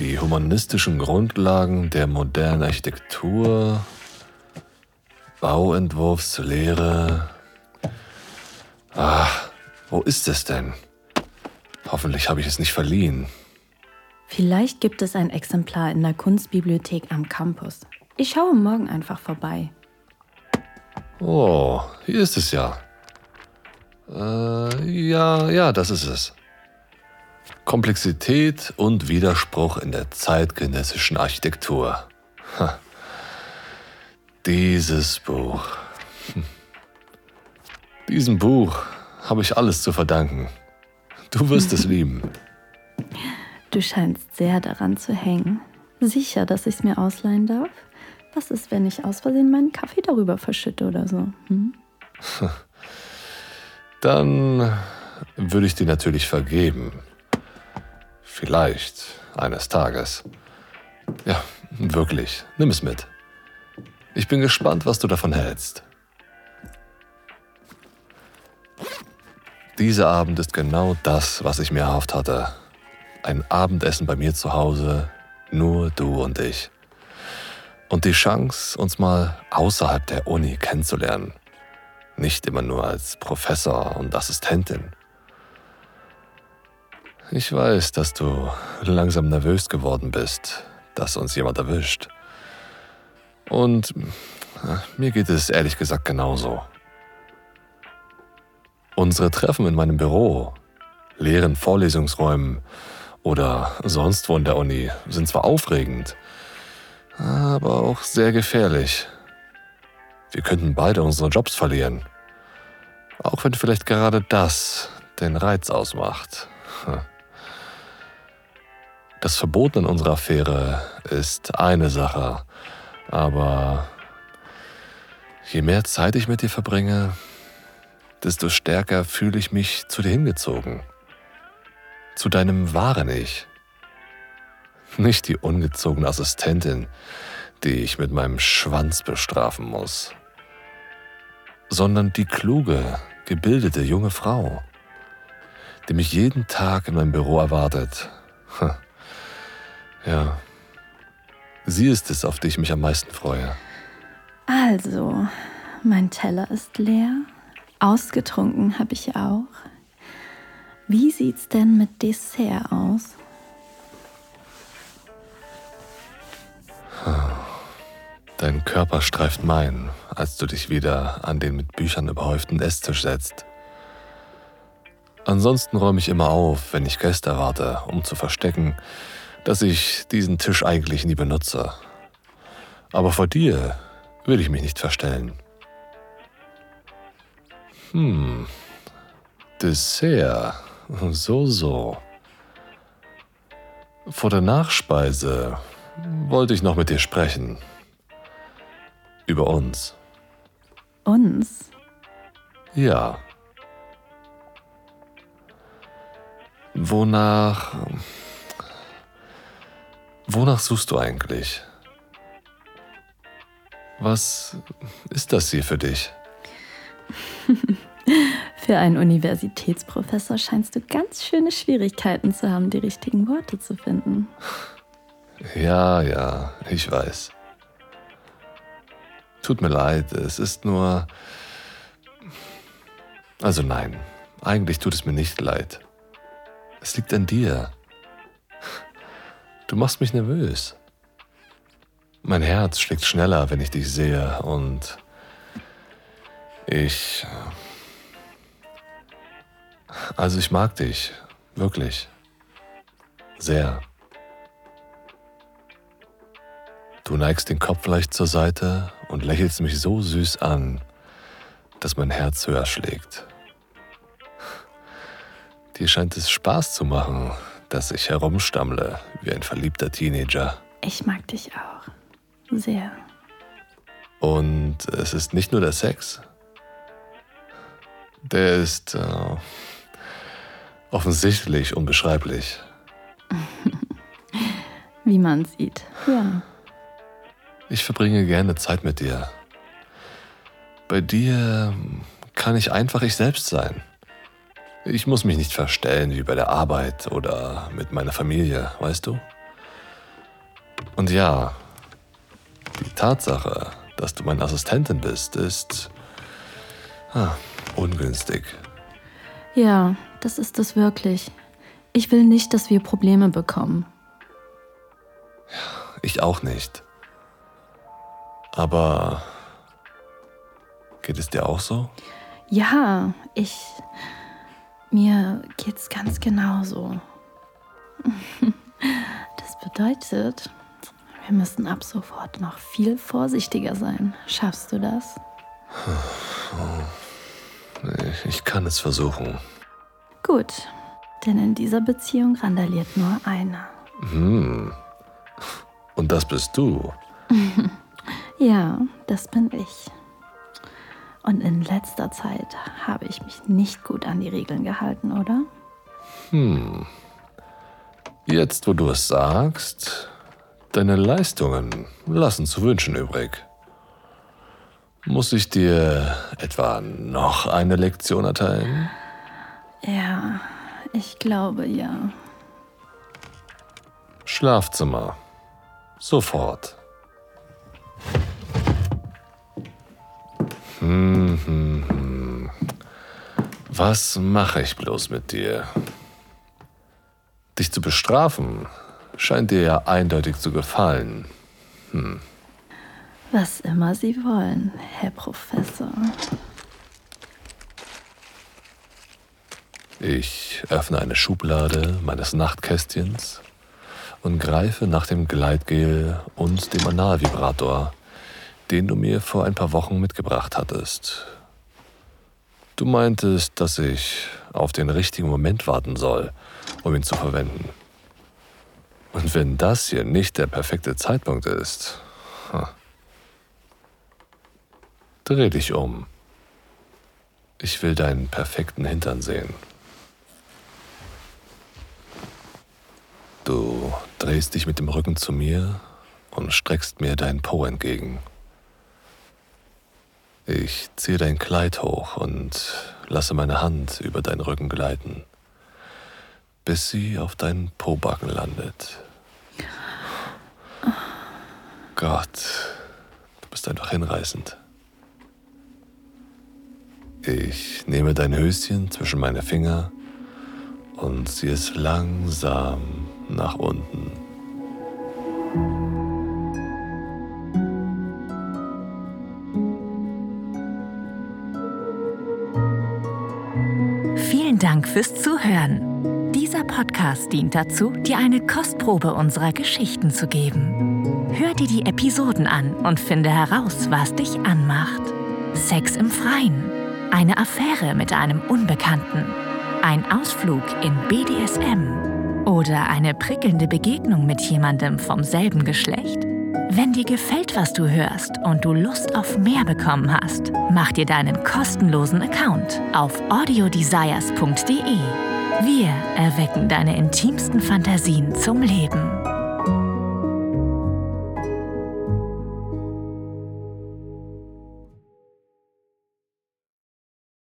Die humanistischen Grundlagen der modernen Architektur, Bauentwurfslehre. Ah, wo ist es denn? Hoffentlich habe ich es nicht verliehen. Vielleicht gibt es ein Exemplar in der Kunstbibliothek am Campus. Ich schaue morgen einfach vorbei. Oh, hier ist es ja. Äh, ja, ja, das ist es. Komplexität und Widerspruch in der zeitgenössischen Architektur. Dieses Buch. Hm. Diesem Buch habe ich alles zu verdanken. Du wirst es lieben. Du scheinst sehr daran zu hängen. Sicher, dass ich es mir ausleihen darf? Was ist, wenn ich aus Versehen meinen Kaffee darüber verschütte oder so? Hm? Dann würde ich dir natürlich vergeben. Vielleicht eines Tages. Ja, wirklich. Nimm es mit. Ich bin gespannt, was du davon hältst. Dieser Abend ist genau das, was ich mir erhofft hatte. Ein Abendessen bei mir zu Hause, nur du und ich. Und die Chance, uns mal außerhalb der Uni kennenzulernen. Nicht immer nur als Professor und Assistentin. Ich weiß, dass du langsam nervös geworden bist, dass uns jemand erwischt. Und äh, mir geht es ehrlich gesagt genauso. Unsere Treffen in meinem Büro, leeren Vorlesungsräumen oder sonst wo in der Uni sind zwar aufregend, aber auch sehr gefährlich. Wir könnten beide unsere Jobs verlieren. Auch wenn vielleicht gerade das den Reiz ausmacht. Hm. Das Verbot in unserer Affäre ist eine Sache, aber je mehr Zeit ich mit dir verbringe, desto stärker fühle ich mich zu dir hingezogen. Zu deinem wahren Ich. Nicht die ungezogene Assistentin, die ich mit meinem Schwanz bestrafen muss, sondern die kluge, gebildete junge Frau, die mich jeden Tag in meinem Büro erwartet. Ja. Sie ist es, auf die ich mich am meisten freue. Also, mein Teller ist leer. Ausgetrunken habe ich auch. Wie sieht's denn mit Dessert aus? Dein Körper streift meinen, als du dich wieder an den mit Büchern überhäuften Esstisch setzt. Ansonsten räume ich immer auf, wenn ich Gäste erwarte, um zu verstecken, dass ich diesen Tisch eigentlich nie benutze. Aber vor dir will ich mich nicht verstellen. Hm, Dessert, so, so. Vor der Nachspeise wollte ich noch mit dir sprechen. Über uns. Uns? Ja. Wonach Wonach suchst du eigentlich? Was ist das hier für dich? für einen Universitätsprofessor scheinst du ganz schöne Schwierigkeiten zu haben, die richtigen Worte zu finden. Ja, ja, ich weiß. Tut mir leid, es ist nur... Also nein, eigentlich tut es mir nicht leid. Es liegt an dir. Du machst mich nervös. Mein Herz schlägt schneller, wenn ich dich sehe und ich... Also ich mag dich, wirklich. Sehr. Du neigst den Kopf leicht zur Seite und lächelst mich so süß an, dass mein Herz höher schlägt. Dir scheint es Spaß zu machen, dass ich herumstammle wie ein verliebter Teenager. Ich mag dich auch. Sehr. Und es ist nicht nur der Sex. Der ist äh, offensichtlich unbeschreiblich. wie man sieht, ja. Ich verbringe gerne Zeit mit dir. Bei dir kann ich einfach ich selbst sein. Ich muss mich nicht verstellen wie bei der Arbeit oder mit meiner Familie, weißt du? Und ja, die Tatsache, dass du meine Assistentin bist, ist ah, ungünstig. Ja, das ist es wirklich. Ich will nicht, dass wir Probleme bekommen. Ich auch nicht. Aber geht es dir auch so? Ja, ich. Mir geht's ganz genauso. Das bedeutet, wir müssen ab sofort noch viel vorsichtiger sein. Schaffst du das? Ich kann es versuchen. Gut, denn in dieser Beziehung randaliert nur einer. Hm. Und das bist du. Ja, das bin ich. Und in letzter Zeit habe ich mich nicht gut an die Regeln gehalten, oder? Hm. Jetzt, wo du es sagst, deine Leistungen lassen zu wünschen übrig. Muss ich dir etwa noch eine Lektion erteilen? Ja, ich glaube ja. Schlafzimmer. Sofort. Hm, hm, hm. Was mache ich bloß mit dir? Dich zu bestrafen scheint dir ja eindeutig zu gefallen. Hm. Was immer Sie wollen, Herr Professor. Ich öffne eine Schublade meines Nachtkästchens und greife nach dem Gleitgel und dem Analvibrator, den du mir vor ein paar Wochen mitgebracht hattest. Du meintest, dass ich auf den richtigen Moment warten soll, um ihn zu verwenden. Und wenn das hier nicht der perfekte Zeitpunkt ist, dreh dich um. Ich will deinen perfekten Hintern sehen. Du drehst dich mit dem Rücken zu mir und streckst mir dein Po entgegen. Ich ziehe dein Kleid hoch und lasse meine Hand über deinen Rücken gleiten, bis sie auf deinen Pobacken landet. Gott, du bist einfach hinreißend. Ich nehme dein Höschen zwischen meine Finger und ziehe es langsam nach unten. Vielen Dank fürs Zuhören. Dieser Podcast dient dazu, dir eine Kostprobe unserer Geschichten zu geben. Hör dir die Episoden an und finde heraus, was dich anmacht. Sex im Freien, eine Affäre mit einem Unbekannten, ein Ausflug in BDSM oder eine prickelnde Begegnung mit jemandem vom selben Geschlecht? Wenn dir gefällt, was du hörst und du Lust auf mehr bekommen hast, mach dir deinen kostenlosen Account auf audiodesires.de. Wir erwecken deine intimsten Fantasien zum Leben.